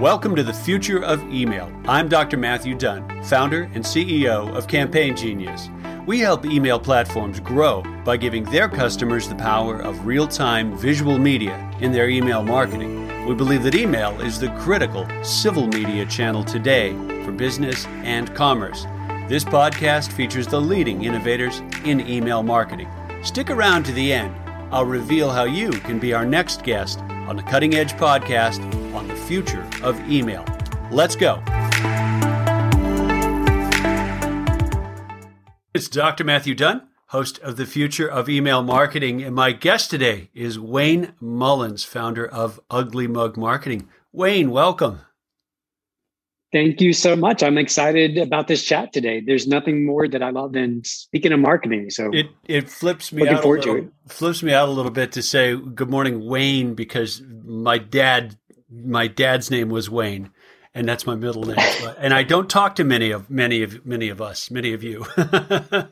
Welcome to the future of email. I'm Dr. Matthew Dunn, founder and CEO of Campaign Genius. We help email platforms grow by giving their customers the power of real time visual media in their email marketing. We believe that email is the critical civil media channel today for business and commerce. This podcast features the leading innovators in email marketing. Stick around to the end. I'll reveal how you can be our next guest on the Cutting Edge podcast future of email. Let's go. It's Dr. Matthew Dunn, host of The Future of Email Marketing, and my guest today is Wayne Mullins, founder of Ugly Mug Marketing. Wayne, welcome. Thank you so much. I'm excited about this chat today. There's nothing more that I love than speaking of marketing. So it it flips me out a little, flips me out a little bit to say good morning, Wayne, because my dad my dad's name was Wayne, and that's my middle name. and I don't talk to many of many of many of us, many of you. uh,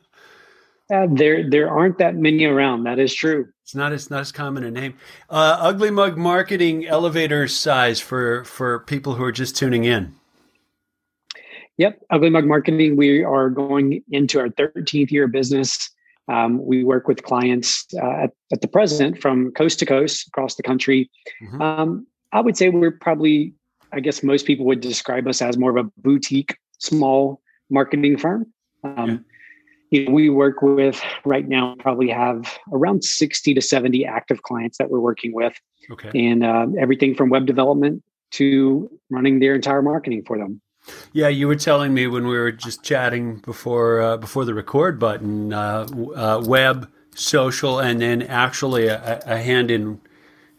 there there aren't that many around. That is true. It's not as not as common a name. Uh, Ugly Mug Marketing elevator size for for people who are just tuning in. Yep, Ugly Mug Marketing. We are going into our 13th year of business. Um, we work with clients uh, at, at, the present from coast to coast across the country. Mm-hmm. Um, I would say we're probably, I guess most people would describe us as more of a boutique, small marketing firm. Um, yeah. you know, we work with right now, probably have around 60 to 70 active clients that we're working with. Okay. And uh, everything from web development to running their entire marketing for them. Yeah, you were telling me when we were just chatting before uh, before the record button, uh, uh, web, social, and then actually a, a hand in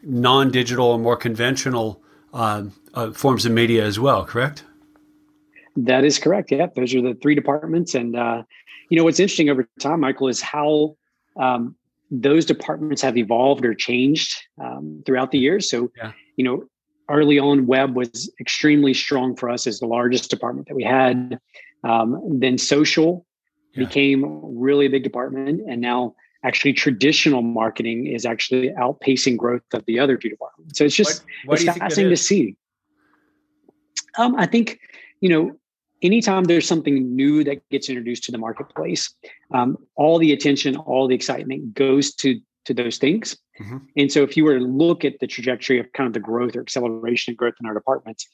non-digital or more conventional um, uh, forms of media as well. Correct? That is correct. Yeah, those are the three departments, and uh, you know what's interesting over time, Michael, is how um, those departments have evolved or changed um, throughout the years. So, yeah. you know, early on, web was extremely strong for us as the largest department that we had. Um, then social yeah. became really a big department, and now actually traditional marketing is actually outpacing growth of the other two departments. So it's just what, what it's fascinating to see. Um, I think you know anytime there's something new that gets introduced to the marketplace, um, all the attention, all the excitement goes to to those things. Mm-hmm. And so if you were to look at the trajectory of kind of the growth or acceleration of growth in our departments,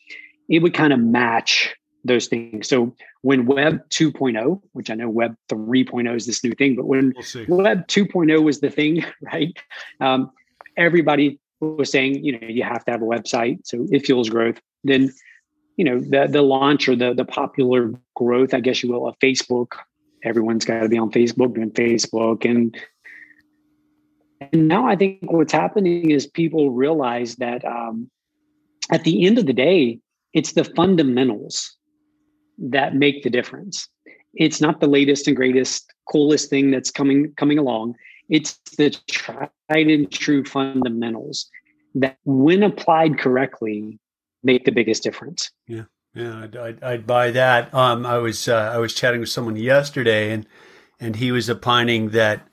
it would kind of match those things. So when Web 2.0, which I know Web 3.0 is this new thing, but when we'll Web 2.0 was the thing, right? Um, everybody was saying, you know, you have to have a website, so it fuels growth. Then, you know, the the launch or the the popular growth, I guess you will, of Facebook. Everyone's got to be on Facebook doing Facebook, and and now I think what's happening is people realize that um, at the end of the day, it's the fundamentals that make the difference. It's not the latest and greatest, coolest thing that's coming coming along. It's the tried and true fundamentals that, when applied correctly, make the biggest difference. Yeah, yeah, I'd, I'd, I'd buy that. Um, I was uh, I was chatting with someone yesterday, and and he was opining that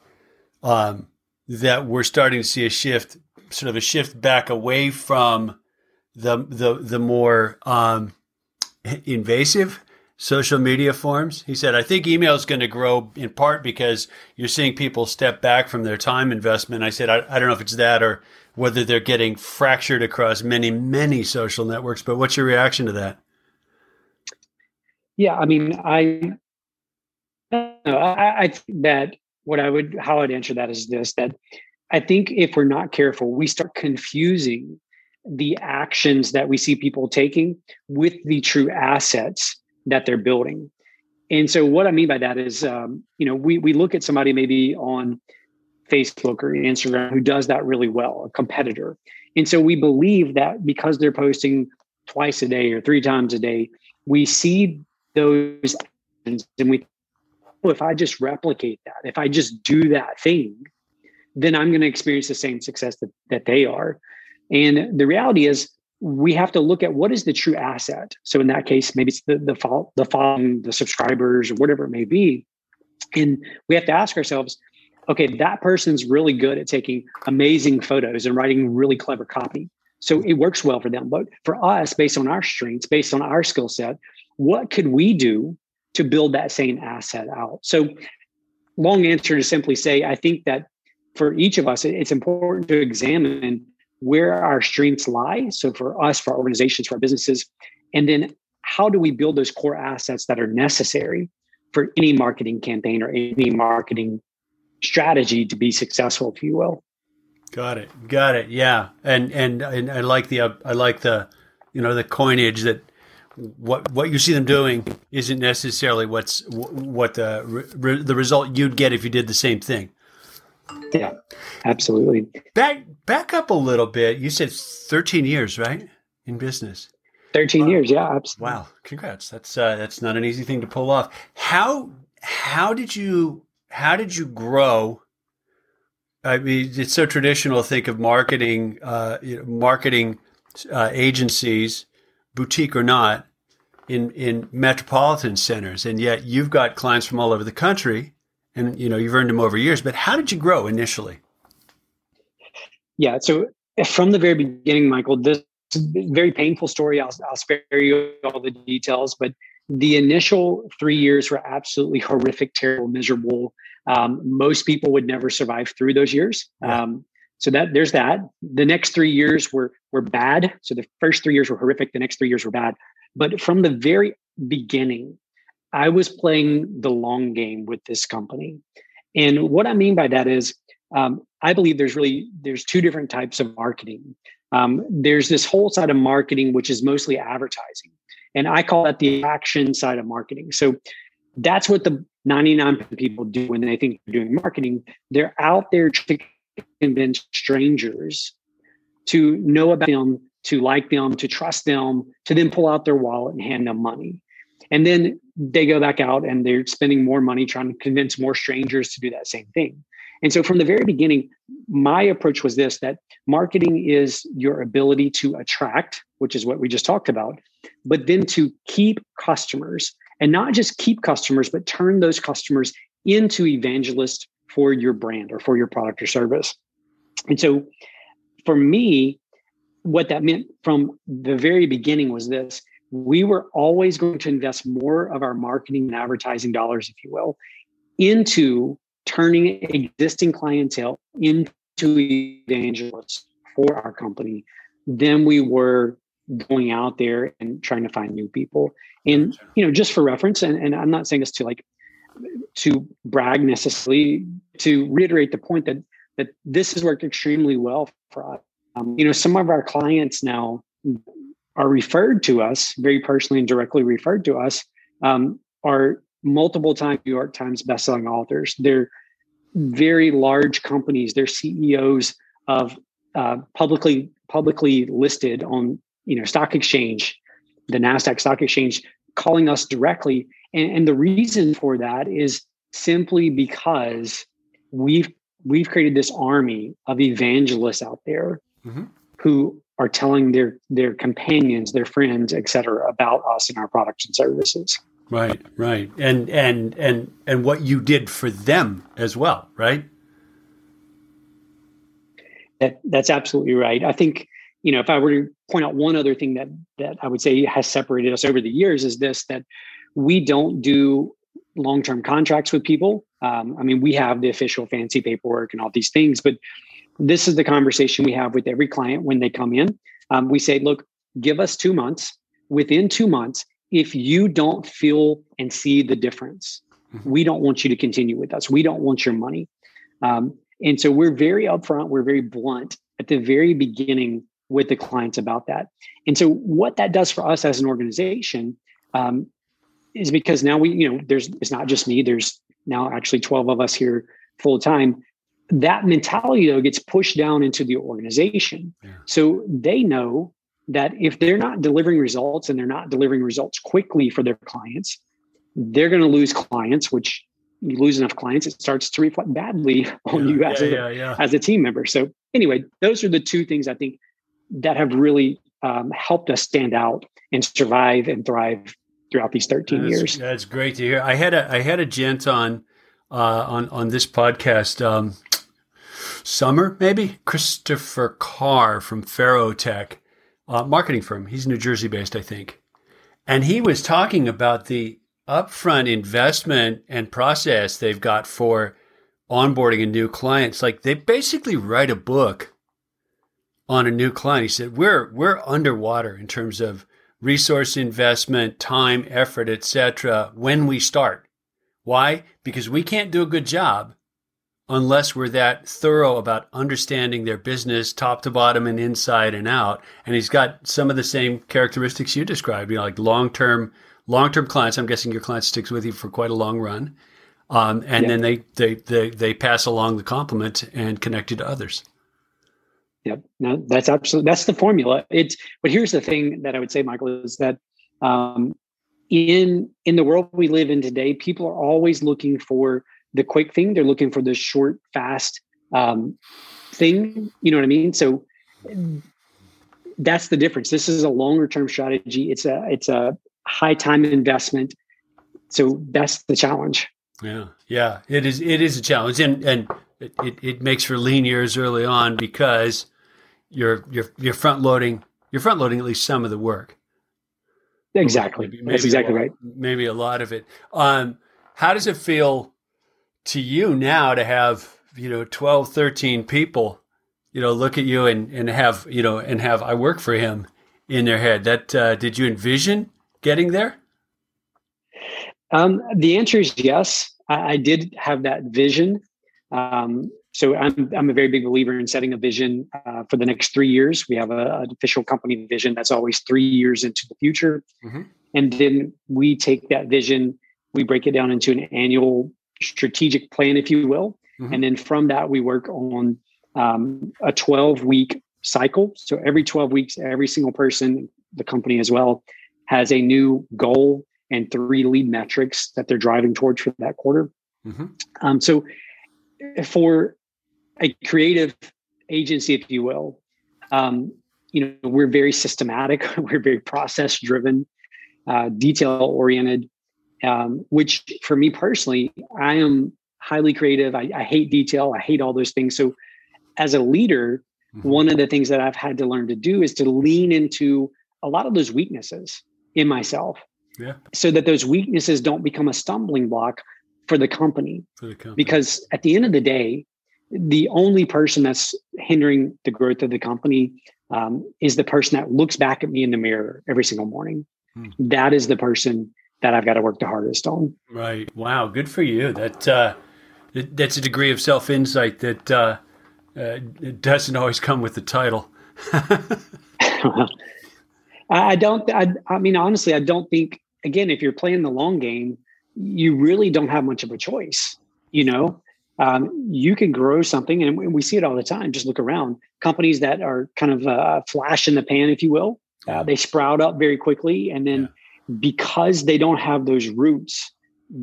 um, that we're starting to see a shift, sort of a shift back away from the the the more um, invasive social media forms. He said, I think email is going to grow in part because you're seeing people step back from their time investment. I said, I, I, don't know if it's that or whether they're getting fractured across many, many social networks, but what's your reaction to that? Yeah, I mean, I, I, I think that what I would, how I'd answer that is this, that I think if we're not careful, we start confusing the actions that we see people taking with the true assets that they're building. And so what I mean by that is, um, you know, we we look at somebody maybe on Facebook or Instagram who does that really well, a competitor. And so we believe that because they're posting twice a day or three times a day, we see those and we oh, if I just replicate that, if I just do that thing, then I'm going to experience the same success that, that they are. And the reality is we have to look at what is the true asset. So in that case, maybe it's the the fall, the following, the subscribers, or whatever it may be. And we have to ask ourselves, okay, that person's really good at taking amazing photos and writing really clever copy. So it works well for them. But for us, based on our strengths, based on our skill set, what could we do to build that same asset out? So, long answer to simply say, I think that for each of us, it's important to examine where our strengths lie. So, for us, for our organizations, for our businesses, and then how do we build those core assets that are necessary for any marketing campaign or any marketing strategy to be successful, if you will. Got it. Got it. Yeah. And and and I like the uh, I like the you know the coinage that what what you see them doing isn't necessarily what's what the re, the result you'd get if you did the same thing. Yeah, absolutely. Back back up a little bit. You said 13 years, right, in business. 13 wow. years, yeah, absolutely. Wow, congrats. That's uh, that's not an easy thing to pull off. How how did you how did you grow I mean, it's so traditional to think of marketing, uh, you know, marketing uh, agencies, boutique or not, in in metropolitan centers, and yet you've got clients from all over the country, and you know you've earned them over years. But how did you grow initially? Yeah, so from the very beginning, Michael, this very painful story. I'll, I'll spare you all the details, but the initial three years were absolutely horrific, terrible, miserable. Um, most people would never survive through those years. Yeah. Um, so that there's that. The next three years were were bad. So the first three years were horrific. The next three years were bad. But from the very beginning, I was playing the long game with this company. And what I mean by that is, um, I believe there's really there's two different types of marketing. Um, there's this whole side of marketing which is mostly advertising, and I call that the action side of marketing. So that's what the 99 people do when they think they're doing marketing. They're out there to convince strangers to know about them, to like them, to trust them, to then pull out their wallet and hand them money. And then they go back out and they're spending more money trying to convince more strangers to do that same thing. And so from the very beginning, my approach was this that marketing is your ability to attract, which is what we just talked about, but then to keep customers and not just keep customers, but turn those customers into evangelists for your brand or for your product or service. And so for me, what that meant from the very beginning was this we were always going to invest more of our marketing and advertising dollars, if you will, into turning existing clientele into evangelists for our company than we were going out there and trying to find new people. And you know, just for reference, and, and I'm not saying this to like to brag necessarily, to reiterate the point that that this has worked extremely well for us. Um, you know, some of our clients now are referred to us very personally and directly referred to us um, are multiple time New York Times bestselling authors. They're very large companies. They're CEOs of uh, publicly publicly listed on you know stock exchange the nasdaq stock exchange calling us directly and, and the reason for that is simply because we've we've created this army of evangelists out there mm-hmm. who are telling their their companions their friends et cetera about us and our products and services. Right right. And and and and what you did for them as well right? That that's absolutely right. I think you know, if I were to point out one other thing that that I would say has separated us over the years is this that we don't do long-term contracts with people. Um, I mean, we have the official fancy paperwork and all these things, but this is the conversation we have with every client when they come in. Um, we say, look, give us two months. Within two months, if you don't feel and see the difference, mm-hmm. we don't want you to continue with us. We don't want your money. Um, and so we're very upfront, we're very blunt at the very beginning with the clients about that. And so what that does for us as an organization um, is because now we, you know, there's it's not just me. There's now actually 12 of us here full time. That mentality though gets pushed down into the organization. Yeah. So they know that if they're not delivering results and they're not delivering results quickly for their clients, they're going to lose clients, which you lose enough clients, it starts to reflect badly on yeah, you as, yeah, a, as a team member. So anyway, those are the two things I think that have really um, helped us stand out and survive and thrive throughout these 13 that's, years. That's great to hear. I had a I had a gent on uh, on on this podcast um, summer maybe Christopher Carr from Ferrotech. uh, marketing firm. He's New Jersey based, I think. And he was talking about the upfront investment and process they've got for onboarding a new client. It's like they basically write a book on a new client. He said, We're we're underwater in terms of resource investment, time, effort, etc. when we start. Why? Because we can't do a good job unless we're that thorough about understanding their business top to bottom and inside and out. And he's got some of the same characteristics you described, you know, like long term long term clients. I'm guessing your client sticks with you for quite a long run. Um, and yeah. then they, they, they, they pass along the compliment and connect you to others. Yep. No, that's absolutely, that's the formula. It's, but here's the thing that I would say, Michael, is that, um, in, in the world we live in today, people are always looking for the quick thing. They're looking for the short, fast, um, thing. You know what I mean? So that's the difference. This is a longer term strategy. It's a, it's a high time investment. So that's the challenge. Yeah, yeah, it is. It is a challenge, and and it, it makes for lean years early on because you're you're you're front loading you're front loading at least some of the work. Exactly. Maybe, maybe That's exactly lot, right. Maybe a lot of it. Um, how does it feel to you now to have you know 12, 13 people, you know, look at you and and have you know and have I work for him in their head? That uh, did you envision getting there? Um, the answer is yes. I, I did have that vision. Um, so I'm I'm a very big believer in setting a vision uh, for the next three years. We have a, an official company vision that's always three years into the future, mm-hmm. and then we take that vision, we break it down into an annual strategic plan, if you will, mm-hmm. and then from that we work on um, a 12 week cycle. So every 12 weeks, every single person, the company as well, has a new goal and three lead metrics that they're driving towards for that quarter. Mm-hmm. Um, so, for a creative agency, if you will, um, you know, we're very systematic, we're very process driven, uh, detail oriented. Um, which, for me personally, I am highly creative. I, I, hate detail. I hate all those things. So, as a leader, mm-hmm. one of the things that I've had to learn to do is to lean into a lot of those weaknesses in myself yeah. so that those weaknesses don't become a stumbling block for the company. For the company. Because at the end of the day, the only person that's hindering the growth of the company um, is the person that looks back at me in the mirror every single morning. Hmm. That is the person that I've got to work the hardest on. Right. Wow. Good for you. That uh, that's a degree of self insight that uh, uh, doesn't always come with the title. I don't. I, I mean, honestly, I don't think. Again, if you're playing the long game, you really don't have much of a choice. You know, um, you can grow something, and we see it all the time. Just look around. Companies that are kind of uh, flash in the pan, if you will, uh, they sprout up very quickly, and then yeah. Because they don't have those roots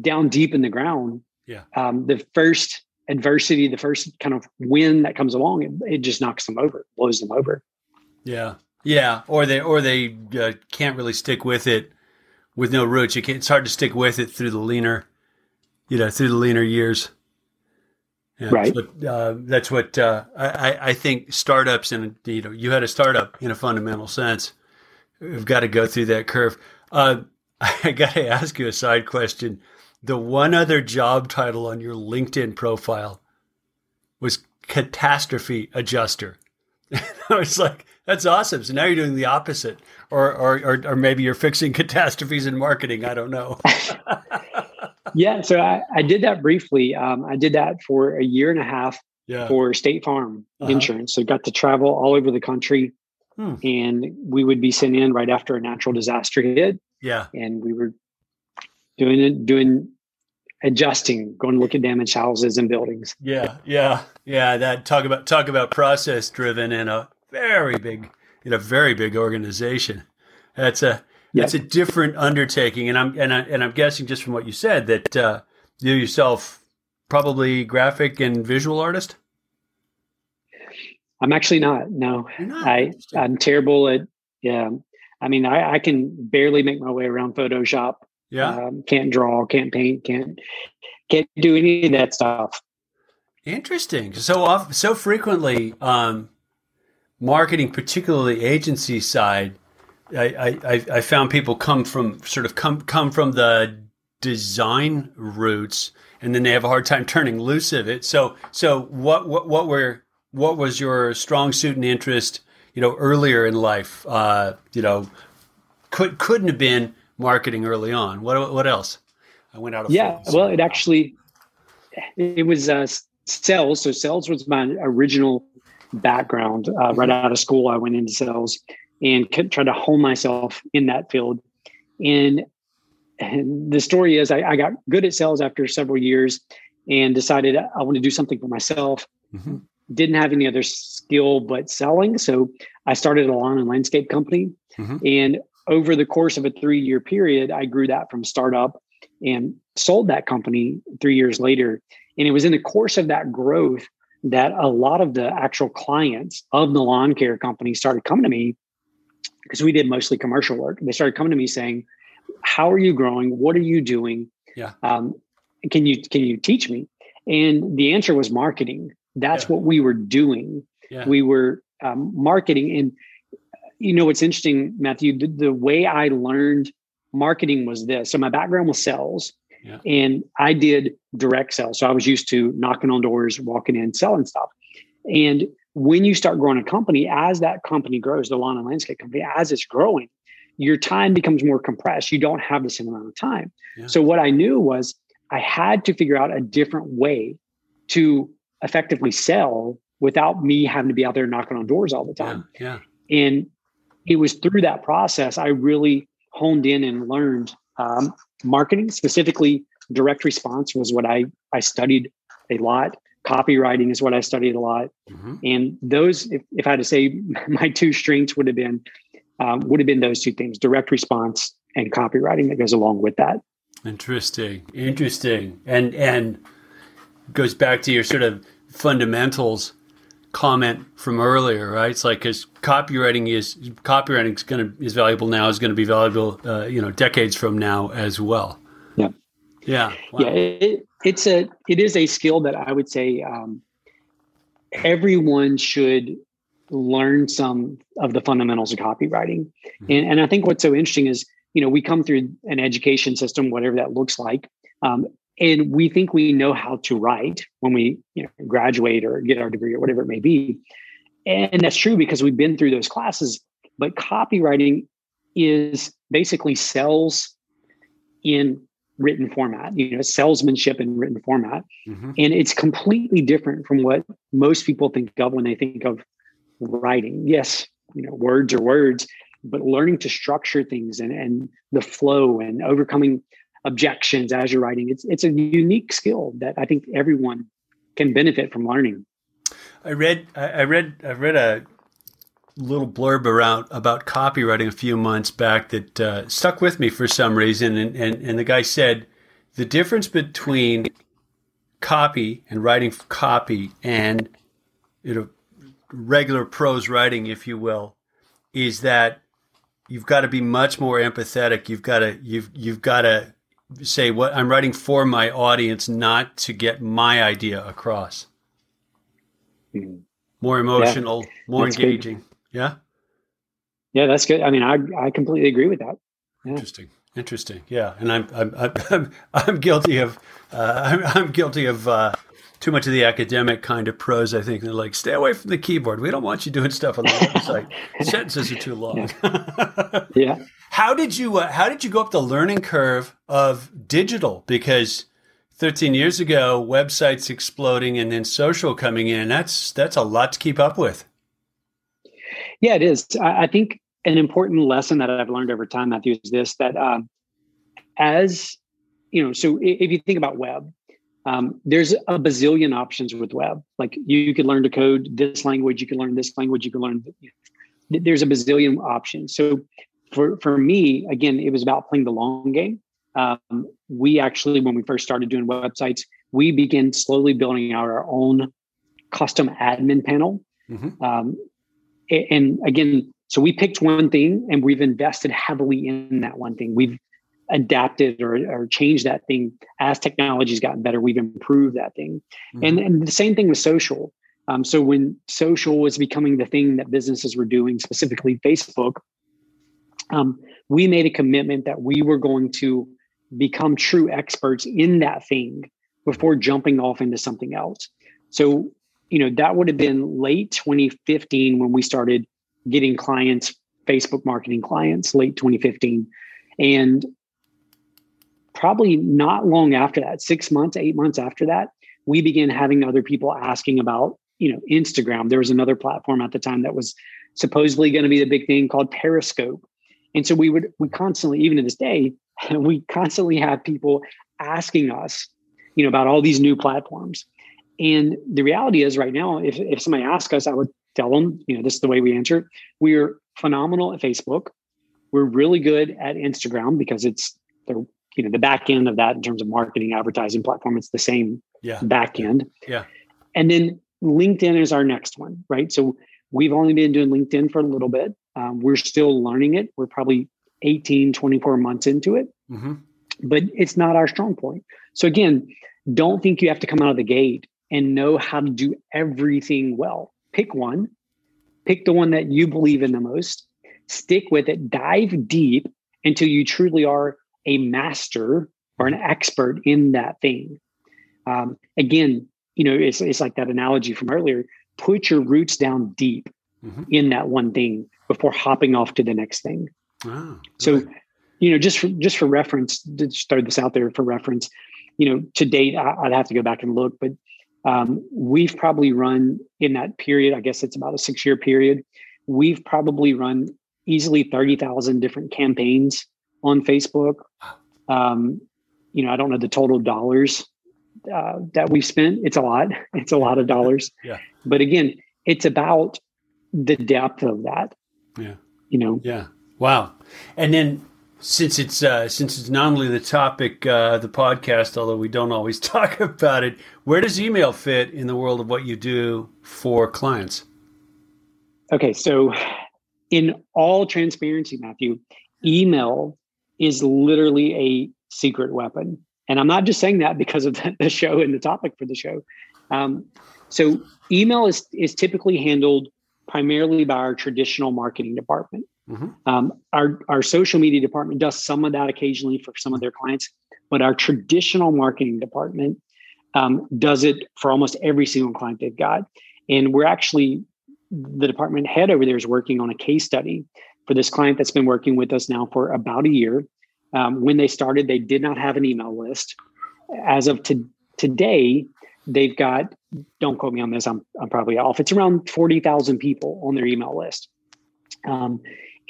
down deep in the ground, yeah, um, the first adversity, the first kind of wind that comes along, it, it just knocks them over, blows them over. Yeah, yeah, or they or they uh, can't really stick with it with no roots. You can't, it's hard to stick with it through the leaner, you know, through the leaner years. Yeah, right. That's what, uh, that's what uh, I, I think startups and you know you had a startup in a fundamental sense. We've got to go through that curve. Uh, I got to ask you a side question. The one other job title on your LinkedIn profile was catastrophe adjuster. I was like, that's awesome. So now you're doing the opposite, or or or, or maybe you're fixing catastrophes in marketing. I don't know. yeah, so I, I did that briefly. Um, I did that for a year and a half yeah. for State Farm uh-huh. Insurance. So got to travel all over the country, hmm. and we would be sent in right after a natural disaster hit. Yeah, and we were doing it, doing adjusting, going to look at damaged houses and buildings. Yeah, yeah, yeah. That talk about talk about process driven in a very big in a very big organization. That's a that's a different undertaking, and I'm and I and I'm guessing just from what you said that uh, you yourself probably graphic and visual artist. I'm actually not. No, not? I I'm terrible at yeah. I mean, I, I can barely make my way around Photoshop. Yeah, um, can't draw, can't paint, can't can't do any of that stuff. Interesting. So off so frequently, um, marketing, particularly agency side, I, I, I found people come from sort of come come from the design roots, and then they have a hard time turning loose of it. So so what what what were what was your strong suit and interest? You know, earlier in life, uh, you know, could couldn't have been marketing early on. What what else? I went out of yeah. Well, it actually it was uh, sales. So sales was my original background. Uh, right out of school, I went into sales and tried to hone myself in that field. And, and the story is I, I, got good at sales after several years and decided I want to do something for myself. Mm-hmm. Didn't have any other skill but selling. So I started a lawn and landscape company. Mm-hmm. And over the course of a three year period, I grew that from startup and sold that company three years later. And it was in the course of that growth that a lot of the actual clients of the lawn care company started coming to me because we did mostly commercial work. They started coming to me saying, "How are you growing? What are you doing? Yeah, um, can you can you teach me?" And the answer was marketing. That's yeah. what we were doing. Yeah. We were um, marketing, and you know what's interesting, Matthew? The, the, way I learned marketing was this. So my background was sales. Yeah. And I did direct sales. So I was used to knocking on doors, walking in, selling stuff. And when you start growing a company, as that company grows, the lawn and landscape company, as it's growing, your time becomes more compressed. You don't have the same amount of time. Yeah. So what I knew was I had to figure out a different way to effectively sell without me having to be out there knocking on doors all the time. Yeah. yeah. And it was through that process I really honed in and learned um, marketing, specifically direct response was what I I studied a lot copywriting is what I studied a lot. Mm-hmm. And those, if, if I had to say, my two strengths would have been um, would have been those two things: direct response and copywriting that goes along with that. Interesting, interesting, and and goes back to your sort of fundamentals comment from earlier, right? It's like because copywriting is copywriting is going to is valuable now is going to be valuable, uh, you know, decades from now as well. Yeah, yeah, wow. yeah. It, it's a it is a skill that I would say um, everyone should learn some of the fundamentals of copywriting. Mm-hmm. And, and I think what's so interesting is, you know, we come through an education system, whatever that looks like, um, and we think we know how to write when we you know graduate or get our degree or whatever it may be. And that's true because we've been through those classes. But copywriting is basically sales in written format, you know, salesmanship in written format. Mm-hmm. And it's completely different from what most people think of when they think of writing. Yes, you know, words are words, but learning to structure things and, and the flow and overcoming objections as you're writing, it's it's a unique skill that I think everyone can benefit from learning. I read I read I read a little blurb around about copywriting a few months back that uh, stuck with me for some reason, and, and and the guy said the difference between copy and writing copy and you know regular prose writing, if you will, is that you've got to be much more empathetic. You've got to you've you've got to say what I'm writing for my audience, not to get my idea across. Mm-hmm. More emotional, yeah, more engaging. Good. Yeah. Yeah, that's good. I mean, I I completely agree with that. Yeah. Interesting. Interesting. Yeah, and I'm I'm I'm, I'm guilty of uh, I'm, I'm guilty of uh, too much of the academic kind of prose. I think they're like, stay away from the keyboard. We don't want you doing stuff on the website. Sentences are too long. yeah. yeah. How did you uh, How did you go up the learning curve of digital? Because 13 years ago, websites exploding and then social coming in. That's that's a lot to keep up with. Yeah, it is. I, think an important lesson that I've learned over time, Matthew, is this: that um, as you know, so if you think about web, um, there's a bazillion options with web. Like you could learn to code this language, you can learn this language, you can learn. You know, there's a bazillion options. So for for me, again, it was about playing the long game. Um, we actually, when we first started doing websites, we began slowly building out our own custom admin panel. Mm-hmm. Um, and again, so we picked one thing and we've invested heavily in that one thing. We've adapted or, or changed that thing as technology's gotten better. We've improved that thing. Mm-hmm. And, and the same thing with social. Um, so when social was becoming the thing that businesses were doing, specifically Facebook, um, we made a commitment that we were going to become true experts in that thing before jumping off into something else. So, you know, that would have been late 2015 when we started getting clients, Facebook marketing clients, late 2015. And probably not long after that, six months, eight months after that, we began having other people asking about, you know, Instagram. There was another platform at the time that was supposedly going to be the big thing called Periscope. And so we would, we constantly, even to this day, we constantly have people asking us, you know, about all these new platforms. And the reality is right now, if, if somebody asks us, I would tell them, you know, this is the way we answer. We're phenomenal at Facebook. We're really good at Instagram because it's the you know the back end of that in terms of marketing, advertising platform. It's the same yeah. back end. Yeah. And then LinkedIn is our next one, right? So we've only been doing LinkedIn for a little bit. Um, we're still learning it. We're probably 18, 24 months into it, mm-hmm. but it's not our strong point. So again, don't think you have to come out of the gate and know how to do everything well. Pick one, pick the one that you believe in the most, stick with it, dive deep until you truly are a master or an expert in that thing. Um, again, you know, it's, it's like that analogy from earlier. Put your roots down deep mm-hmm. in that one thing before hopping off to the next thing. Oh, so, you know, just for, just for reference, just throw this out there for reference. You know, to date, I, would have to go back and look, but um, we've probably run in that period. I guess it's about a six year period. We've probably run easily thirty thousand different campaigns on Facebook. Um, you know, I don't know the total dollars uh, that we've spent. It's a lot. It's a lot of dollars. Yeah. But again, it's about the depth of that. Yeah. You know. Yeah. Wow. And then since it's uh, since it's not only the topic uh, the podcast, although we don't always talk about it, where does email fit in the world of what you do for clients? Okay, so in all transparency, Matthew, email is literally a secret weapon. And I'm not just saying that because of the show and the topic for the show. Um, so email is is typically handled primarily by our traditional marketing department. Mm-hmm. Um, our our social media department does some of that occasionally for some of their clients, but our traditional marketing department um, does it for almost every single client they've got. And we're actually the department head over there is working on a case study for this client that's been working with us now for about a year. Um, when they started, they did not have an email list. As of to, today, they've got, don't quote me on this, I'm, I'm probably off, it's around 40,000 people on their email list. Um,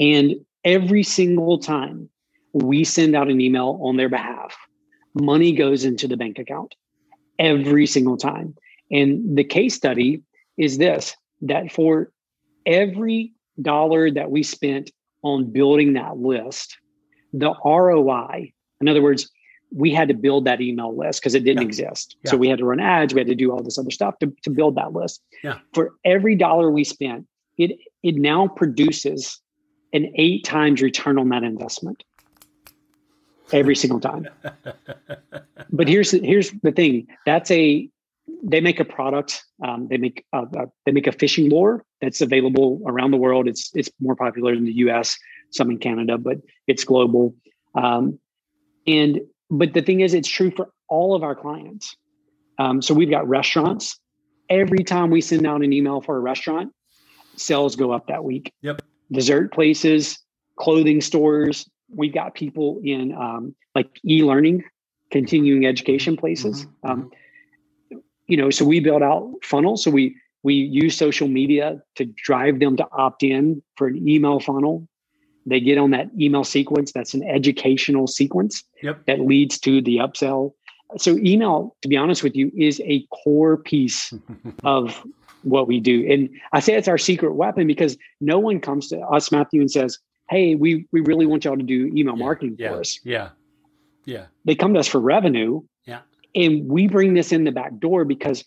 and every single time we send out an email on their behalf, money goes into the bank account every single time. And the case study is this that for every dollar that we spent on building that list, the ROI, in other words, we had to build that email list because it didn't yeah. exist. Yeah. So we had to run ads, we had to do all this other stuff to, to build that list. Yeah. For every dollar we spent, it it now produces an eight times return on that investment every single time. but here's here's the thing. That's a they make a product. Um, they make a, a, they make a fishing lure that's available around the world. It's it's more popular in the U.S., some in Canada, but it's global. Um, and but the thing is, it's true for all of our clients. Um, so we've got restaurants. Every time we send out an email for a restaurant, sales go up that week. Yep. Dessert places, clothing stores. We've got people in um, like e-learning, continuing education places. Mm-hmm. You know, so we build out funnels. So we we use social media to drive them to opt in for an email funnel. They get on that email sequence. That's an educational sequence yep. that leads to the upsell. So email, to be honest with you, is a core piece of what we do. And I say it's our secret weapon because no one comes to us, Matthew, and says, Hey, we we really want y'all to do email yeah. marketing yeah. for us. Yeah. Yeah. They come to us for revenue. And we bring this in the back door because,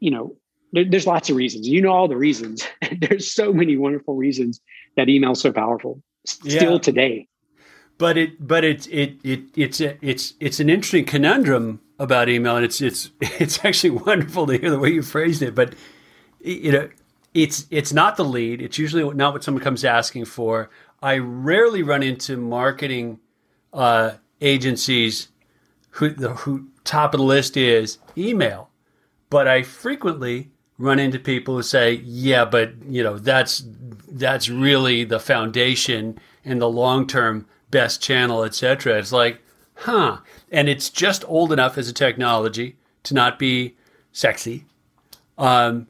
you know, there, there's lots of reasons. You know all the reasons. there's so many wonderful reasons that email's so powerful still Yeah. today. But it, but it, it, it, it's a, it's, it's an interesting conundrum about email, and it's, it's, it's actually wonderful to hear the way you phrased it. But you know, it's it's not the lead. It's usually not what someone comes asking for. I rarely run into marketing uh, agencies who the who top of the list is email, but I frequently run into people who say, "Yeah, but you know that's that's really the foundation and the long term best channel, etc." It's like, huh, and it's just old enough as a technology to not be sexy, um,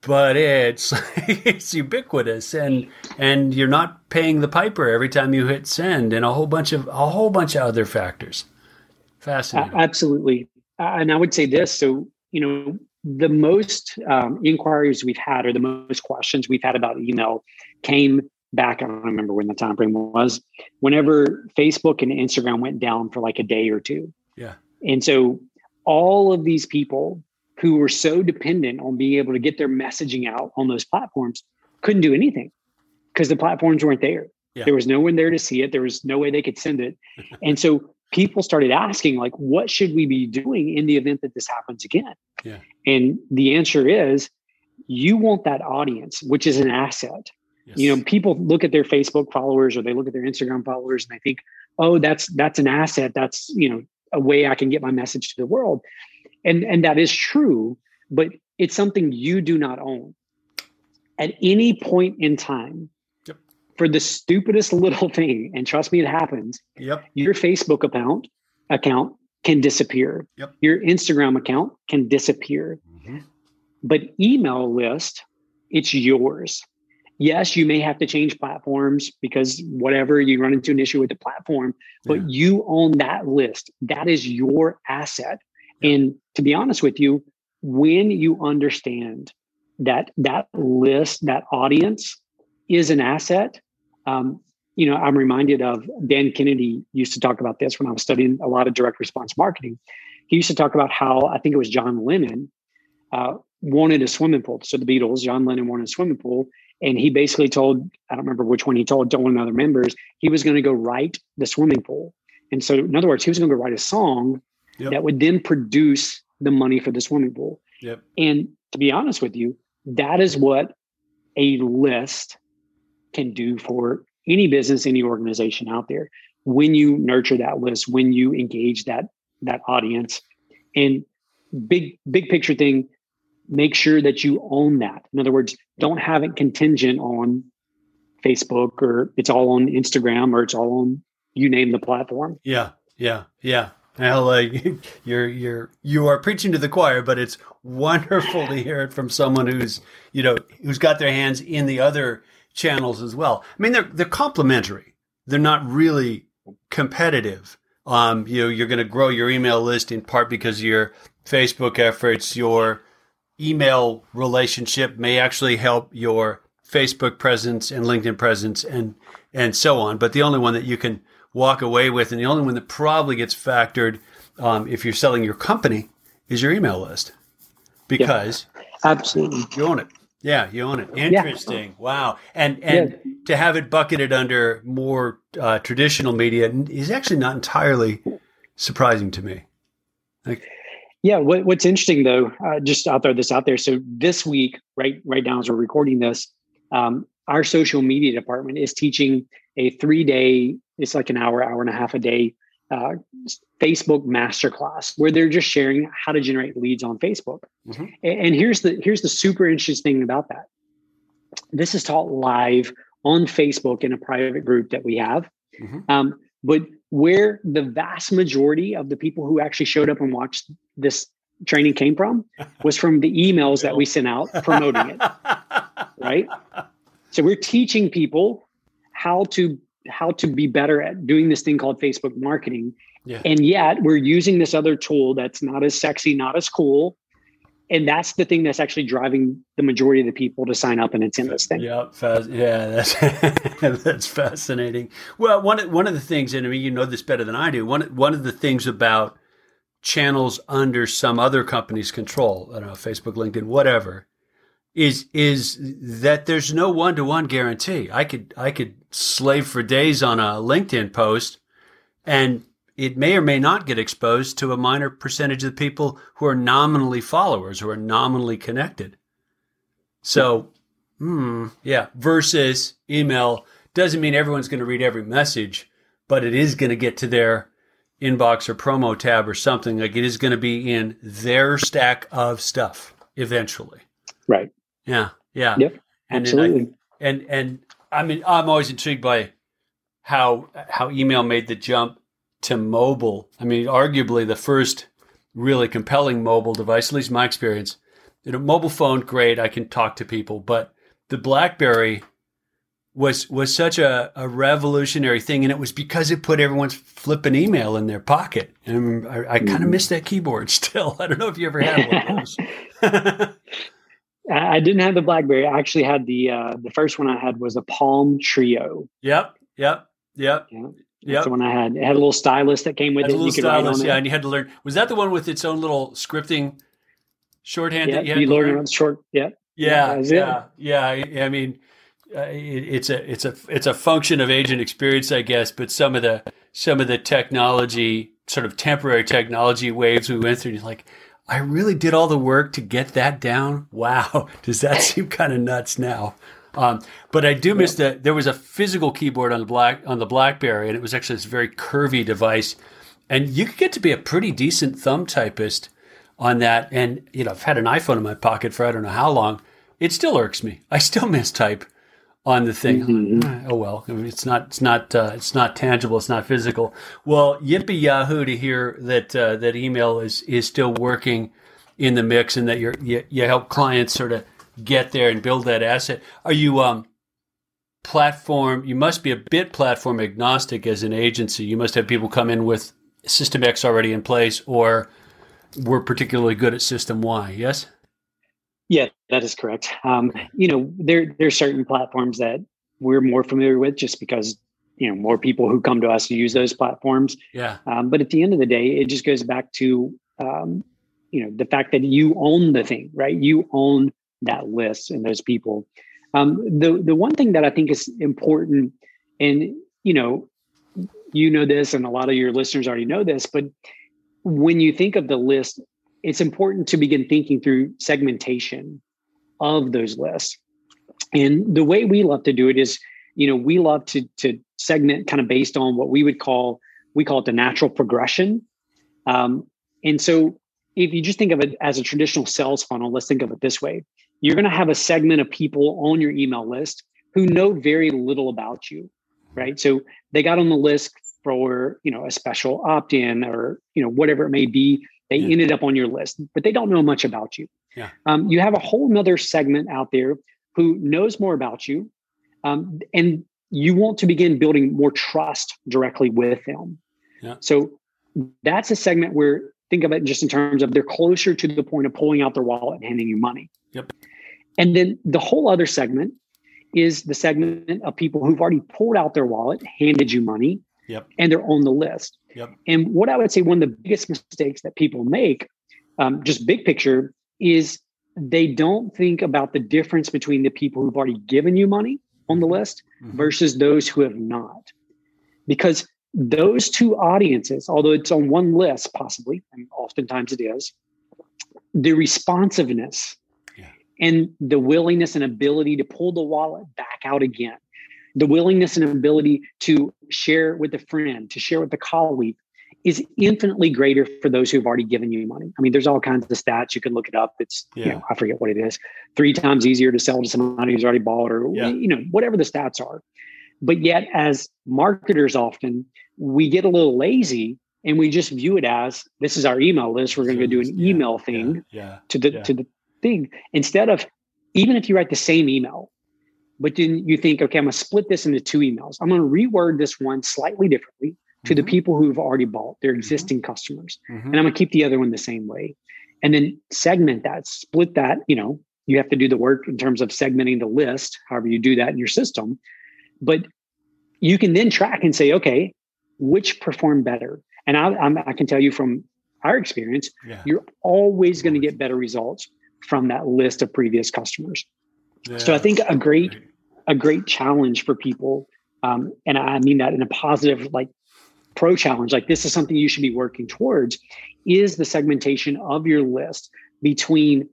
but it's it's ubiquitous, and and you're not paying the piper every time you hit send, and a whole bunch of a whole bunch of other factors. Fascinating. Uh, absolutely, uh, and I would say this. So you know, the most um, inquiries we've had, or the most questions we've had about email, came back. I don't remember when the time frame was. Whenever Facebook and Instagram went down for like a day or two. Yeah. And so all of these people who were so dependent on being able to get their messaging out on those platforms couldn't do anything because the platforms weren't there. Yeah. There was no one there to see it. There was no way they could send it. and so people started asking, like, what should we be doing in the event that this happens again? Yeah. And the answer is you want that audience, which is an asset. Yes. You know, people look at their Facebook followers or they look at their Instagram followers and they think, oh, that's that's an asset. That's, you know, a way I can get my message to the world. And and that is true, but it's something you do not own. At any point in time. For the stupidest little thing, and trust me, it happens. Yep. Your Facebook account account can disappear. Yep. Your Instagram account can disappear. Mm-hmm. But email list, it's yours. Yes, you may have to change platforms because whatever you run into an issue with the platform, but yeah. you own that list. That is your asset. And to be honest with you, when you understand that that list, that audience is an asset, um, you know, I'm reminded of Dan Kennedy used to talk about this when I was studying a lot of direct response marketing. He used to talk about how I think it was John Lennon uh, wanted a swimming pool. So the Beatles, John Lennon wanted a swimming pool, and he basically told I don't remember which one he told to one of the other members he was going to go write the swimming pool. And so, in other words, he was going to go write a song yep. that would then produce the money for the swimming pool. Yep. And to be honest with you, that is what a list can do for any business, any organization out there. When you nurture that list, when you engage that that audience, and big big picture thing, make sure that you own that. In other words, don't have it contingent on Facebook or it's all on Instagram or it's all on you name the platform. Yeah, yeah, yeah. Well, uh, you're you're you are preaching to the choir, but it's wonderful to hear it from someone who's you know who's got their hands in the other channels as well. I mean, they're they're complementary. They're not really competitive. Um, you know, you're going to grow your email list in part because your Facebook efforts, your email relationship may actually help your Facebook presence and LinkedIn presence and and so on. But the only one that you can walk away with, and the only one that probably gets factored um, if you're selling your company, is your email list because yeah, absolutely you own it. Yeah, you own it. Interesting. Yeah. Wow. And and yeah. to have it bucketed under more uh, traditional media is actually not entirely surprising to me. Like, yeah, what, what's interesting though, uh, just I'll throw this out there. So this week, right right now as we're recording this, um, our social media department is teaching a three day. It's like an hour, hour and a half a day uh, Facebook masterclass where they're just sharing how to generate leads on Facebook. Mm-hmm. And, and here's the here's the super interesting thing about that. This is taught live on Facebook in a private group that we have. Mm-hmm. Um, but where the vast majority of the people who actually showed up and watched this training came from was from the emails that we sent out promoting it. right? So we're teaching people how to how to be better at doing this thing called Facebook marketing. Yeah. And yet we're using this other tool that's not as sexy, not as cool, and that's the thing that's actually driving the majority of the people to sign up and attend this thing. Yeah, yeah, that's that's fascinating. Well, one one of the things, and I mean, you know this better than I do. One one of the things about channels under some other company's control, I don't know, Facebook, LinkedIn, whatever, is is that there's no one to one guarantee. I could I could slave for days on a LinkedIn post, and it may or may not get exposed to a minor percentage of the people who are nominally followers, who are nominally connected. So, hmm, yeah, versus email doesn't mean everyone's going to read every message, but it is going to get to their inbox or promo tab or something. Like it is going to be in their stack of stuff eventually. Right. Yeah. Yeah. Yep. And Absolutely. I, and and I mean, I'm always intrigued by how how email made the jump to mobile. I mean, arguably the first really compelling mobile device, at least my experience. You know, mobile phone, great, I can talk to people, but the BlackBerry was was such a, a revolutionary thing, and it was because it put everyone's flipping email in their pocket. And I, I kind of mm-hmm. miss that keyboard still. I don't know if you ever had one of those. I didn't have the BlackBerry. I actually had the uh, the first one I had was a Palm Treo. Yep, yep, yep. Yeah. Yep. That's the one I had. It had a little stylus that came with it. A little stylus, yeah, it. and you had to learn. Was that the one with its own little scripting shorthand? Yeah, that you, you learned on short. Yeah, yeah, yeah, yeah. yeah. I mean, uh, it, it's a it's a it's a function of age and experience, I guess. But some of the some of the technology, sort of temporary technology waves we went through, like I really did all the work to get that down. Wow. Does that seem kind of nuts now? Um, but I do miss that there was a physical keyboard on the black on the BlackBerry, and it was actually this very curvy device, and you could get to be a pretty decent thumb typist on that. And you know, I've had an iPhone in my pocket for I don't know how long. It still irks me. I still mistype on the thing. Mm-hmm. Oh well, it's not it's not uh, it's not tangible. It's not physical. Well, yippee yahoo to hear that uh, that email is is still working in the mix and that you you help clients sort of get there and build that asset. Are you um platform? You must be a bit platform agnostic as an agency. You must have people come in with System X already in place, or we're particularly good at System Y. Yes. Yeah, that is correct. Um, you know, there there's certain platforms that we're more familiar with just because you know more people who come to us to use those platforms. Yeah. Um, but at the end of the day, it just goes back to um, you know the fact that you own the thing, right? You own that list and those people. Um, the the one thing that I think is important, and you know, you know this, and a lot of your listeners already know this, but when you think of the list it's important to begin thinking through segmentation of those lists. And the way we love to do it is, you know, we love to to segment kind of based on what we would call we call it the natural progression. Um, and so, if you just think of it as a traditional sales funnel, let's think of it this way: you're going to have a segment of people on your email list who know very little about you, right? So they got on the list for you know a special opt-in or you know whatever it may be they yeah. ended up on your list, but they don't know much about you. Yeah. Um, you have a whole nother segment out there who knows more about you. Um, and you want to begin building more trust directly with them. Yeah. So that's a segment where think of it just in terms of they're closer to the point of pulling out their wallet and handing you money. Yep. And then the whole other segment is the segment of people who've already pulled out their wallet, handed you money, Yep. And they're on the list. Yep. And what I would say one of the biggest mistakes that people make, um, just big picture, is they don't think about the difference between the people who've already given you money on the list mm-hmm. versus those who have not. Because those two audiences, although it's on one list, possibly, and oftentimes it is, the responsiveness yeah. and the willingness and ability to pull the wallet back out again the willingness and ability to share with a friend, to share with a colleague is infinitely greater for those who've already given you money. I mean, there's all kinds of stats. You can look it up. It's, yeah. you know, I forget what it is, three times easier to sell to somebody who's already bought or, yeah. you know, whatever the stats are. But yet, as marketers, often we get a little lazy and we just view it as this is our email list. We're going to go do an yeah. email thing to the to the thing instead of even if you write the same email but then you think, okay, I'm going to split this into two emails. I'm going to reword this one slightly differently to mm-hmm. the people who've already bought, their mm-hmm. existing mm-hmm. customers. Mm-hmm. And I'm going to keep the other one the same way. And then segment that, split that. You know, you have to do the work in terms of segmenting the list, however you do that in your system. But you can then track and say, okay, which perform better? And I, I'm, i can tell you from our experience, yeah. you're always going to get better results from that list of previous customers. Yeah, so I think a great, great, a great challenge for people, um, and I mean that in a positive, like pro challenge, like this is something you should be working towards, is the segmentation of your list between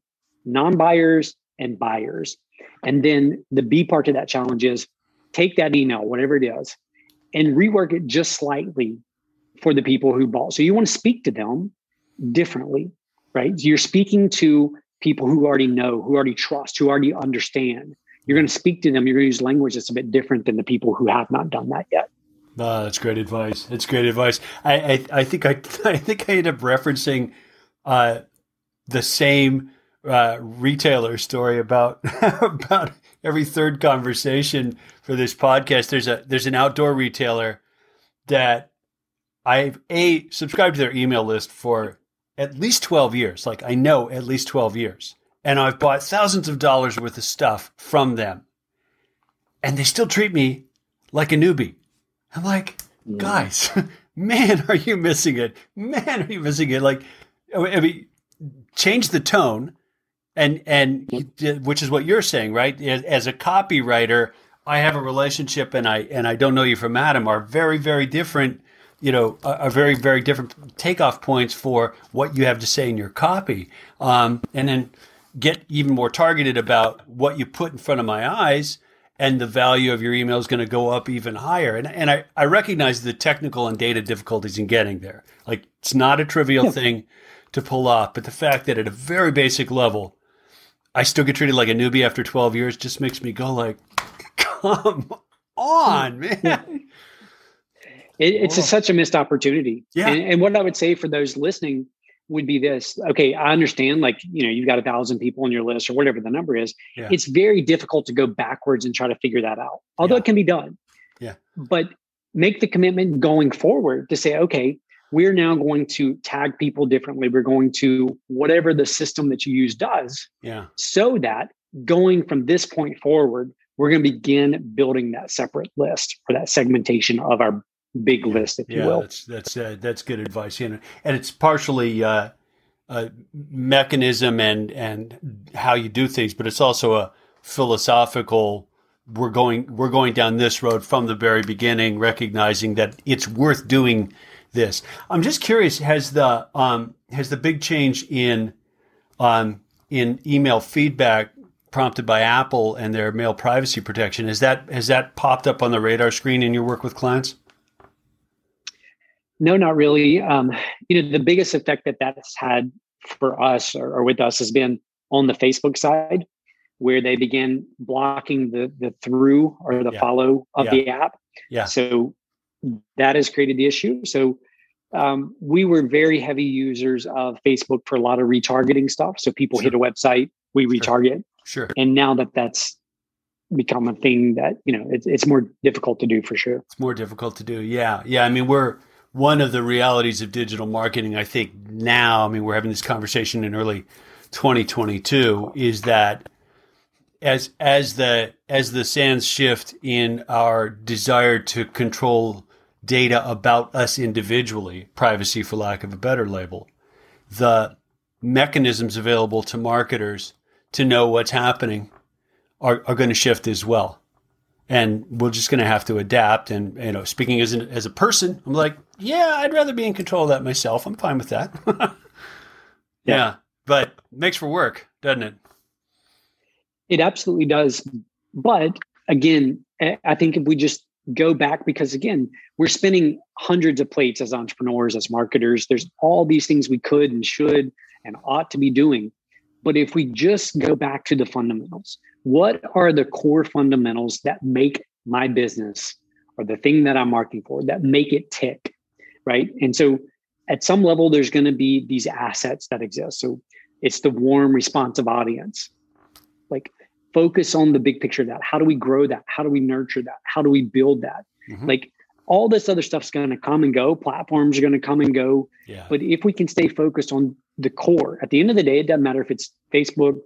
non-buyers and buyers. And then the B part of that challenge is take that email, whatever it is, and rework it just slightly for the people who bought. So you want to speak to them differently, right? You're speaking to people who already know, who already trust, who already understand. You're going to speak to them. You're going to use language that's a bit different than the people who have not done that yet. Oh, that's great advice. That's great advice. I, I, I think I, I think I end up referencing uh, the same uh, retailer story about about every third conversation for this podcast. There's a there's an outdoor retailer that I've a subscribed to their email list for at least twelve years. Like I know at least twelve years, and I've bought thousands of dollars worth of stuff from them, and they still treat me like a newbie. I'm like, mm. guys, man, are you missing it? Man, are you missing it? Like, I mean, change the tone and and mm. which is what you're saying, right? As a copywriter, I have a relationship, and I and I don't know you from Adam are very very different. You know, are very very different takeoff points for what you have to say in your copy, um, and then get even more targeted about what you put in front of my eyes and the value of your email is going to go up even higher. And, and I, I recognize the technical and data difficulties in getting there. Like it's not a trivial thing to pull off, but the fact that at a very basic level, I still get treated like a newbie after 12 years just makes me go like, come on, man. It, it's a, such a missed opportunity. Yeah. And, and, what I would say for those listening would be this. Okay, I understand like, you know, you've got a thousand people on your list or whatever the number is. Yeah. It's very difficult to go backwards and try to figure that out. Although yeah. it can be done. Yeah. But make the commitment going forward to say, okay, we're now going to tag people differently. We're going to whatever the system that you use does. Yeah. So that going from this point forward, we're going to begin building that separate list or that segmentation of our big list, if yeah, you will. That's that's uh, that's good advice. You know, and it's partially uh, a mechanism and and how you do things, but it's also a philosophical. We're going we're going down this road from the very beginning, recognizing that it's worth doing this. I'm just curious has the um, has the big change in um, in email feedback prompted by Apple and their mail privacy protection has that has that popped up on the radar screen in your work with clients? No, not really. Um, you know, the biggest effect that that's had for us or, or with us has been on the Facebook side, where they began blocking the the through or the yeah. follow of yeah. the app. Yeah. So that has created the issue. So um, we were very heavy users of Facebook for a lot of retargeting stuff. So people sure. hit a website, we retarget. Sure. And now that that's become a thing that you know it's, it's more difficult to do for sure. It's more difficult to do. Yeah, yeah. I mean, we're one of the realities of digital marketing. I think now. I mean, we're having this conversation in early 2022. Is that as as the as the sands shift in our desire to control data about us individually, privacy for lack of a better label, the mechanisms available to marketers to know what's happening are, are going to shift as well. And we're just going to have to adapt. And, you know, speaking as, an, as a person, I'm like, yeah, I'd rather be in control of that myself. I'm fine with that. yeah. yeah. But makes for work, doesn't it? It absolutely does. But again, I think if we just go back, because again, we're spinning hundreds of plates as entrepreneurs, as marketers, there's all these things we could and should and ought to be doing. But if we just go back to the fundamentals, what are the core fundamentals that make my business or the thing that I'm marketing for that make it tick? Right. And so at some level, there's going to be these assets that exist. So it's the warm, responsive audience. Like focus on the big picture of that. How do we grow that? How do we nurture that? How do we build that? Mm-hmm. Like all this other stuff's going to come and go. Platforms are going to come and go. Yeah. But if we can stay focused on the core, at the end of the day, it doesn't matter if it's Facebook,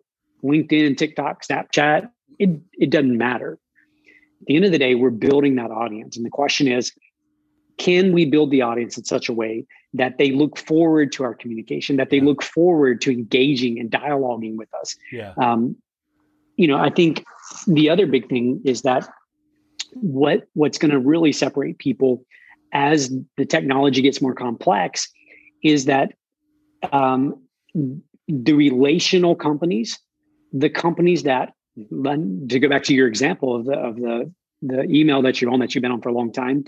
LinkedIn, TikTok, Snapchat. It it doesn't matter. At the end of the day, we're building that audience, and the question is, can we build the audience in such a way that they look forward to our communication, that they look forward to engaging and dialoguing with us? Yeah. Um, you know, I think the other big thing is that what what's going to really separate people as the technology gets more complex is that um, the relational companies the companies that to go back to your example of the of the the email that you're on that you've been on for a long time,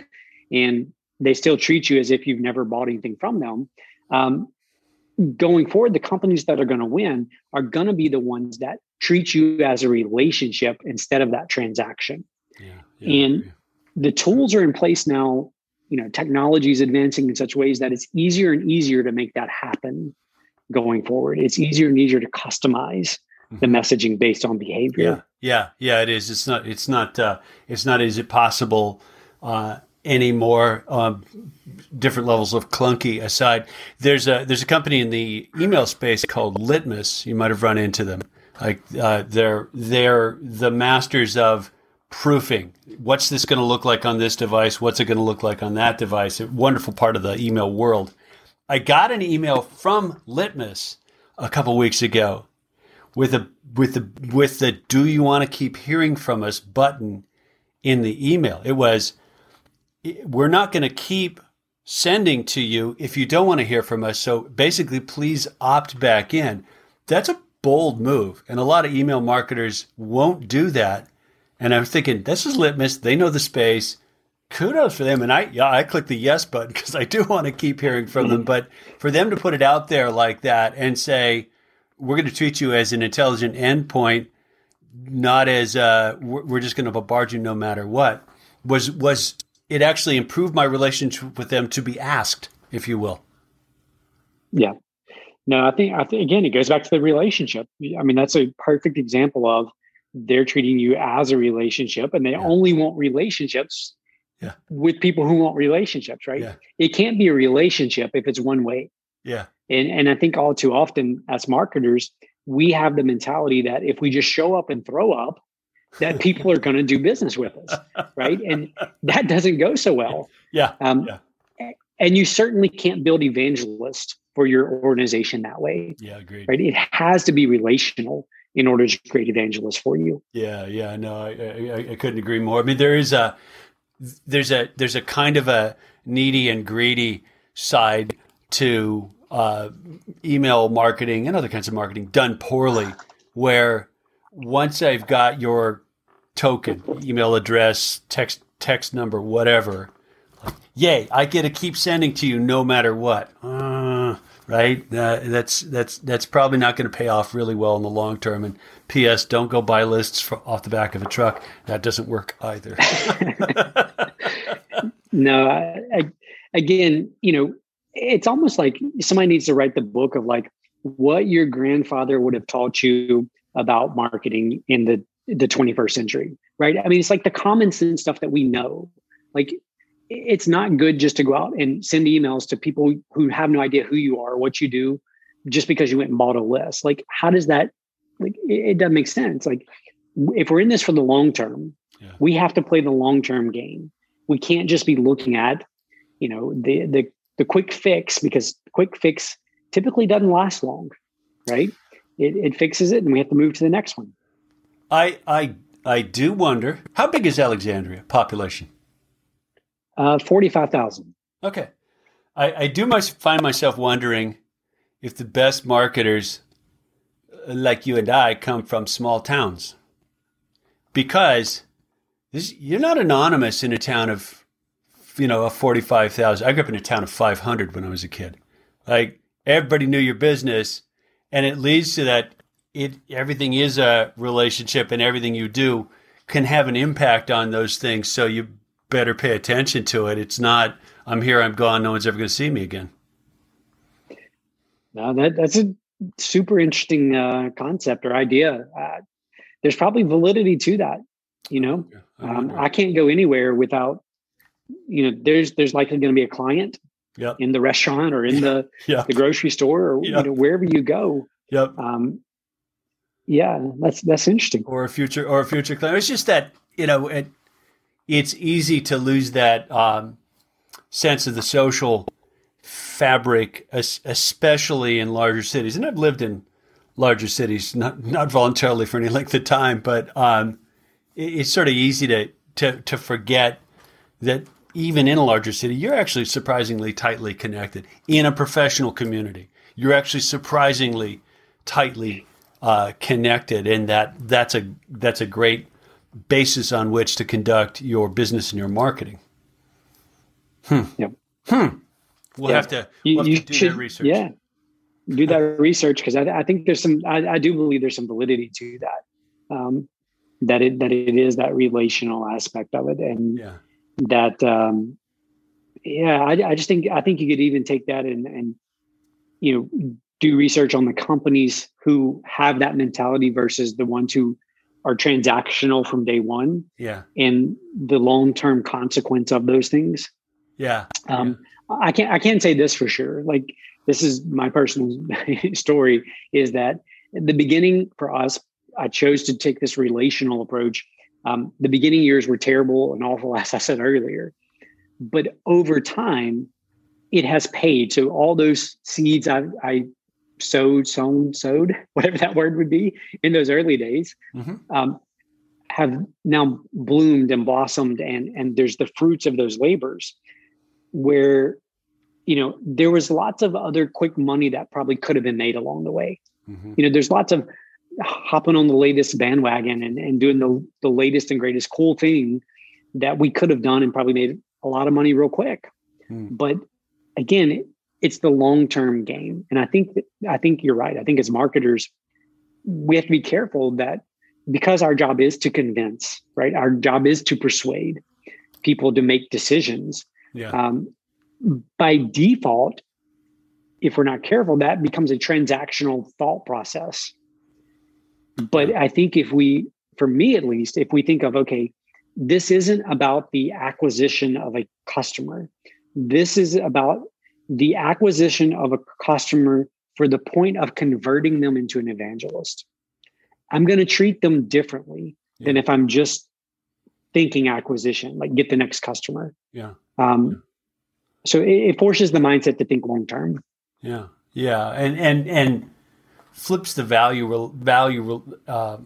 and they still treat you as if you've never bought anything from them. Um, going forward, the companies that are going to win are going to be the ones that treat you as a relationship instead of that transaction. Yeah, yeah, and yeah. the tools are in place now. You know, technology is advancing in such ways that it's easier and easier to make that happen going forward. It's easier and easier to customize the mm-hmm. messaging based on behavior. Yeah, yeah, yeah. It is. It's not. It's not. Uh, it's not. Is it possible? Uh, anymore. Um, different levels of clunky aside, there's a there's a company in the email space called Litmus. You might have run into them. Like uh, they're they're the masters of proofing. What's this going to look like on this device? What's it going to look like on that device? A wonderful part of the email world. I got an email from Litmus a couple weeks ago with a with the with the "Do you want to keep hearing from us?" button in the email. It was, "We're not going to keep sending to you if you don't want to hear from us. So basically, please opt back in." That's a bold move. And a lot of email marketers won't do that. And I'm thinking, this is litmus. They know the space. Kudos for them. And I, yeah, I click the yes button because I do want to keep hearing from them. But for them to put it out there like that and say, we're going to treat you as an intelligent endpoint, not as uh, we're just going to bombard you no matter what, was was it actually improved my relationship with them to be asked, if you will. Yeah, no, I think I think again it goes back to the relationship. I mean, that's a perfect example of they're treating you as a relationship, and they yeah. only want relationships yeah. with people who want relationships. Right? Yeah. It can't be a relationship if it's one way. Yeah. And and I think all too often as marketers, we have the mentality that if we just show up and throw up, that people are going to do business with us, right? And that doesn't go so well. Yeah. Um, yeah. And you certainly can't build evangelists for your organization that way. Yeah, agreed. Right. It has to be relational in order to create evangelists for you. Yeah, yeah, no, I, I, I couldn't agree more. I mean, there is a there's a there's a kind of a needy and greedy side to uh, email marketing and other kinds of marketing done poorly, where once I've got your token, email address, text text number, whatever, yay, I get to keep sending to you no matter what. Uh, right? Uh, that's that's that's probably not going to pay off really well in the long term. And P.S. Don't go buy lists for, off the back of a truck. That doesn't work either. no, I, I, again, you know, it's almost like somebody needs to write the book of like what your grandfather would have taught you about marketing in the the 21st century, right? I mean, it's like the common sense stuff that we know. Like it's not good just to go out and send emails to people who have no idea who you are, what you do, just because you went and bought a list. Like, how does that? Like, it, it doesn't make sense. Like, if we're in this for the long term, yeah. we have to play the long term game. We can't just be looking at, you know, the the the quick fix because quick fix typically doesn't last long, right? It, it fixes it, and we have to move to the next one. I I I do wonder how big is Alexandria population? Uh, 45,000. Okay. I, I do much find myself wondering if the best marketers uh, like you and I come from small towns. Because this, you're not anonymous in a town of, you know, a 45,000. I grew up in a town of 500 when I was a kid. Like everybody knew your business and it leads to that it everything is a relationship and everything you do can have an impact on those things. So you better pay attention to it. It's not I'm here, I'm gone, no one's ever going to see me again. No, that that's a super interesting uh, concept or idea. Uh, there's probably validity to that. You know, yeah, I, um, I, can't go anywhere without. You know, there's there's likely going to be a client yep. in the restaurant or in the yep. the grocery store or you know wherever you go. Yep. Um, yeah, that's that's interesting. Or a future or a future client. It's just that you know it, it's easy to lose that um, sense of the social fabric, especially in larger cities. And I've lived in larger cities, not not voluntarily for any length of time, but um, it's sort of easy to, to to forget that even in a larger city, you're actually surprisingly tightly connected in a professional community. You're actually surprisingly tightly uh, connected, and that that's a that's a great basis on which to conduct your business and your marketing. Hmm. Yep. Hmm. We'll have to, we'll have you, to do should, that research. Yeah. Do that research because I, I, think there's some, I, I, do believe there's some validity to that. Um, that it, that it is that relational aspect of it. And yeah. That, um, yeah, I, I just think, I think you could even take that and, and, you know, do research on the companies who have that mentality versus the ones who are transactional from day one. Yeah. And the long-term consequence of those things. Yeah. Um, I can't I can't say this for sure. Like this is my personal story is that the beginning for us, I chose to take this relational approach. Um, the beginning years were terrible and awful, as I said earlier. But over time, it has paid. So all those seeds I, I sowed, sown, sowed, whatever that word would be in those early days, mm-hmm. um, have now bloomed and blossomed, and and there's the fruits of those labors where you know there was lots of other quick money that probably could have been made along the way mm-hmm. you know there's lots of hopping on the latest bandwagon and, and doing the, the latest and greatest cool thing that we could have done and probably made a lot of money real quick mm. but again it's the long-term game and i think that, i think you're right i think as marketers we have to be careful that because our job is to convince right our job is to persuade people to make decisions yeah. Um, by default, if we're not careful, that becomes a transactional thought process. But I think if we, for me at least, if we think of, okay, this isn't about the acquisition of a customer, this is about the acquisition of a customer for the point of converting them into an evangelist. I'm going to treat them differently yeah. than if I'm just thinking acquisition, like get the next customer. Yeah. Um, so it, it forces the mindset to think long term. Yeah, yeah, and and and flips the value value uh,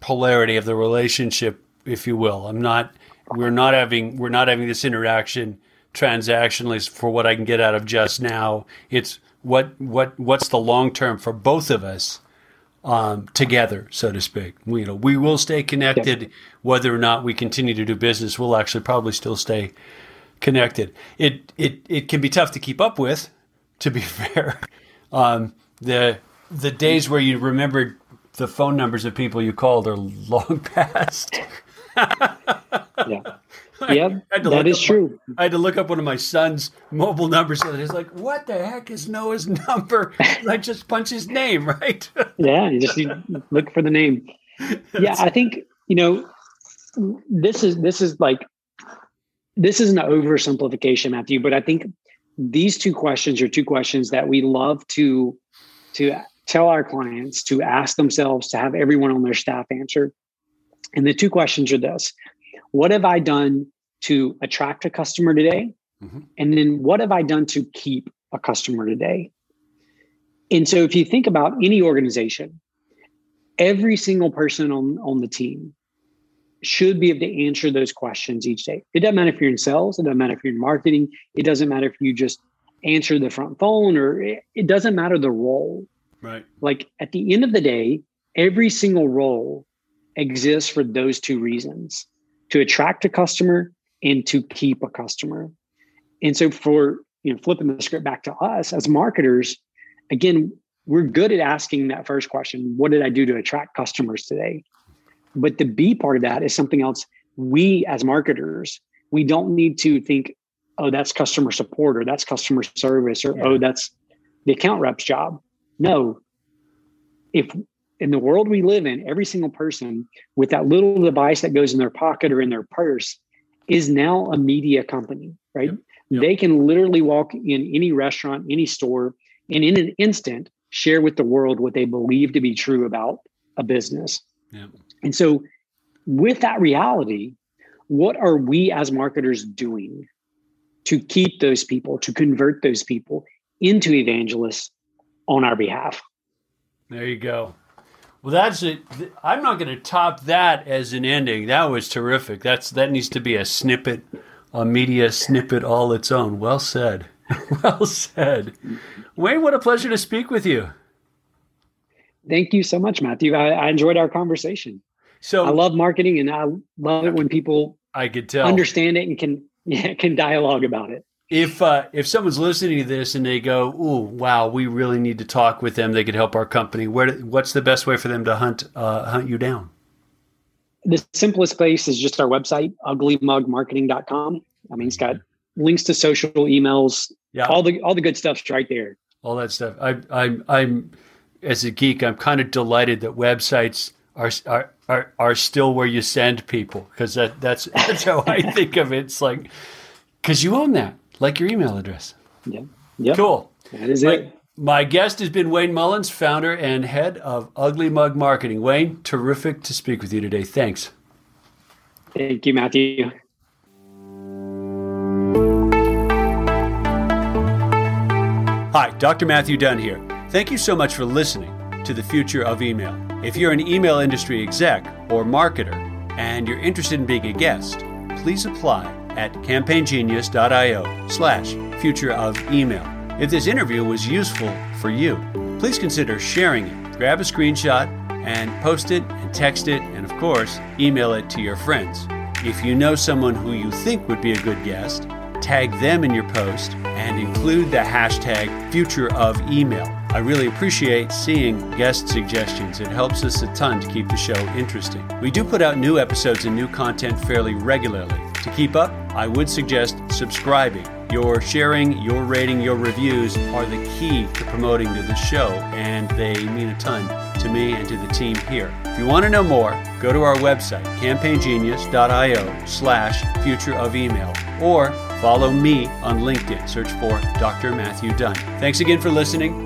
polarity of the relationship, if you will. I'm not. We're not having. We're not having this interaction transactionally for what I can get out of just now. It's what what what's the long term for both of us um, together, so to speak. We, you know, we will stay connected, yes. whether or not we continue to do business. We'll actually probably still stay connected. It it it can be tough to keep up with, to be fair. Um, the the days where you remembered the phone numbers of people you called are long past. yeah. Yeah, that is true. My, I had to look up one of my son's mobile numbers. And it's like, what the heck is Noah's number? I just punch his name, right? yeah, you just look for the name. Yeah, I think you know this is this is like this is an oversimplification, Matthew, but I think these two questions are two questions that we love to to tell our clients to ask themselves to have everyone on their staff answer. And the two questions are this What have I done to attract a customer today? Mm-hmm. And then what have I done to keep a customer today? And so if you think about any organization, every single person on, on the team should be able to answer those questions each day. It doesn't matter if you're in sales, it doesn't matter if you're in marketing, it doesn't matter if you just answer the front phone or it, it doesn't matter the role. Right. Like at the end of the day, every single role exists for those two reasons to attract a customer and to keep a customer. And so for you know flipping the script back to us as marketers, again, we're good at asking that first question, what did I do to attract customers today? But the B part of that is something else. We as marketers, we don't need to think, oh, that's customer support or that's customer service or, oh, yeah. oh, that's the account rep's job. No. If in the world we live in, every single person with that little device that goes in their pocket or in their purse is now a media company, right? Yep. Yep. They can literally walk in any restaurant, any store, and in an instant share with the world what they believe to be true about a business. Yep. And so, with that reality, what are we as marketers doing to keep those people, to convert those people into evangelists on our behalf? There you go. Well, that's it. I'm not going to top that as an ending. That was terrific. That's that needs to be a snippet, a media snippet all its own. Well said. well said. Wayne, what a pleasure to speak with you. Thank you so much, Matthew. I, I enjoyed our conversation. So I love marketing, and I love it when people I could tell understand it and can yeah, can dialogue about it. If uh, if someone's listening to this and they go, "Ooh, wow, we really need to talk with them. They could help our company." Where? What's the best way for them to hunt uh, hunt you down? The simplest place is just our website, uglymugmarketing.com. I mean, it's got links to social emails, yeah. all the all the good stuff's right there. All that stuff. I, I'm I'm as a geek, I'm kind of delighted that websites are are are, are still where you send people because that that's that's how I think of it. It's like because you own that, like your email address. Yeah. Yeah. Cool. That is it. My guest has been Wayne Mullins, founder and head of Ugly Mug Marketing. Wayne, terrific to speak with you today. Thanks. Thank you, Matthew. Hi, Dr. Matthew Dunn here. Thank you so much for listening to the future of email. If you're an email industry exec or marketer and you're interested in being a guest, please apply at campaigngenius.io slash future of email. If this interview was useful for you, please consider sharing it. Grab a screenshot and post it and text it, and of course, email it to your friends. If you know someone who you think would be a good guest, tag them in your post and include the hashtag future of email. I really appreciate seeing guest suggestions. It helps us a ton to keep the show interesting. We do put out new episodes and new content fairly regularly. To keep up, I would suggest subscribing your sharing, your rating, your reviews are the key to promoting to the show, and they mean a ton to me and to the team here. If you want to know more, go to our website, campaigngenius.io slash future of email, or follow me on LinkedIn. Search for Dr. Matthew Dunn. Thanks again for listening,